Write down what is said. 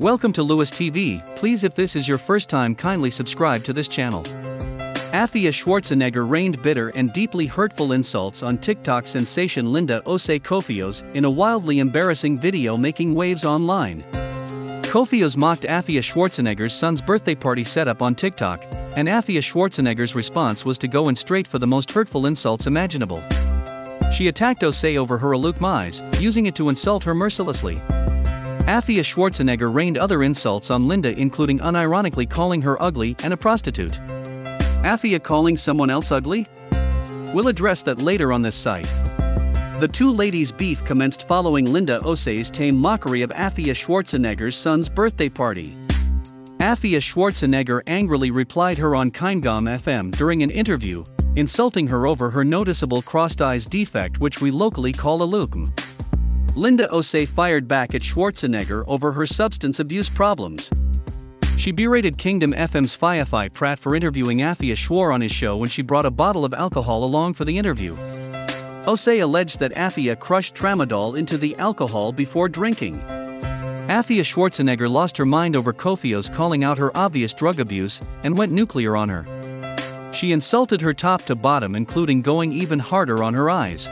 Welcome to Lewis TV, please if this is your first time kindly subscribe to this channel. Afia Schwarzenegger rained bitter and deeply hurtful insults on TikTok sensation Linda Osei Kofios in a wildly embarrassing video making waves online. Kofios mocked Afia Schwarzenegger's son's birthday party setup on TikTok, and Afia Schwarzenegger's response was to go in straight for the most hurtful insults imaginable. She attacked Osei over her Aluk using it to insult her mercilessly. Afia Schwarzenegger rained other insults on Linda, including unironically calling her ugly and a prostitute. Afia calling someone else ugly? We'll address that later on this site. The two ladies' beef commenced following Linda Osei's tame mockery of Afia Schwarzenegger's son's birthday party. Afia Schwarzenegger angrily replied her on Kingdom FM during an interview, insulting her over her noticeable crossed eyes defect, which we locally call a lukm. Linda Osei fired back at Schwarzenegger over her substance abuse problems. She berated Kingdom FM's Firefly Pratt for interviewing Afia Schwar on his show when she brought a bottle of alcohol along for the interview. Osei alleged that Afia crushed tramadol into the alcohol before drinking. Afia Schwarzenegger lost her mind over Kofios calling out her obvious drug abuse and went nuclear on her. She insulted her top to bottom, including going even harder on her eyes.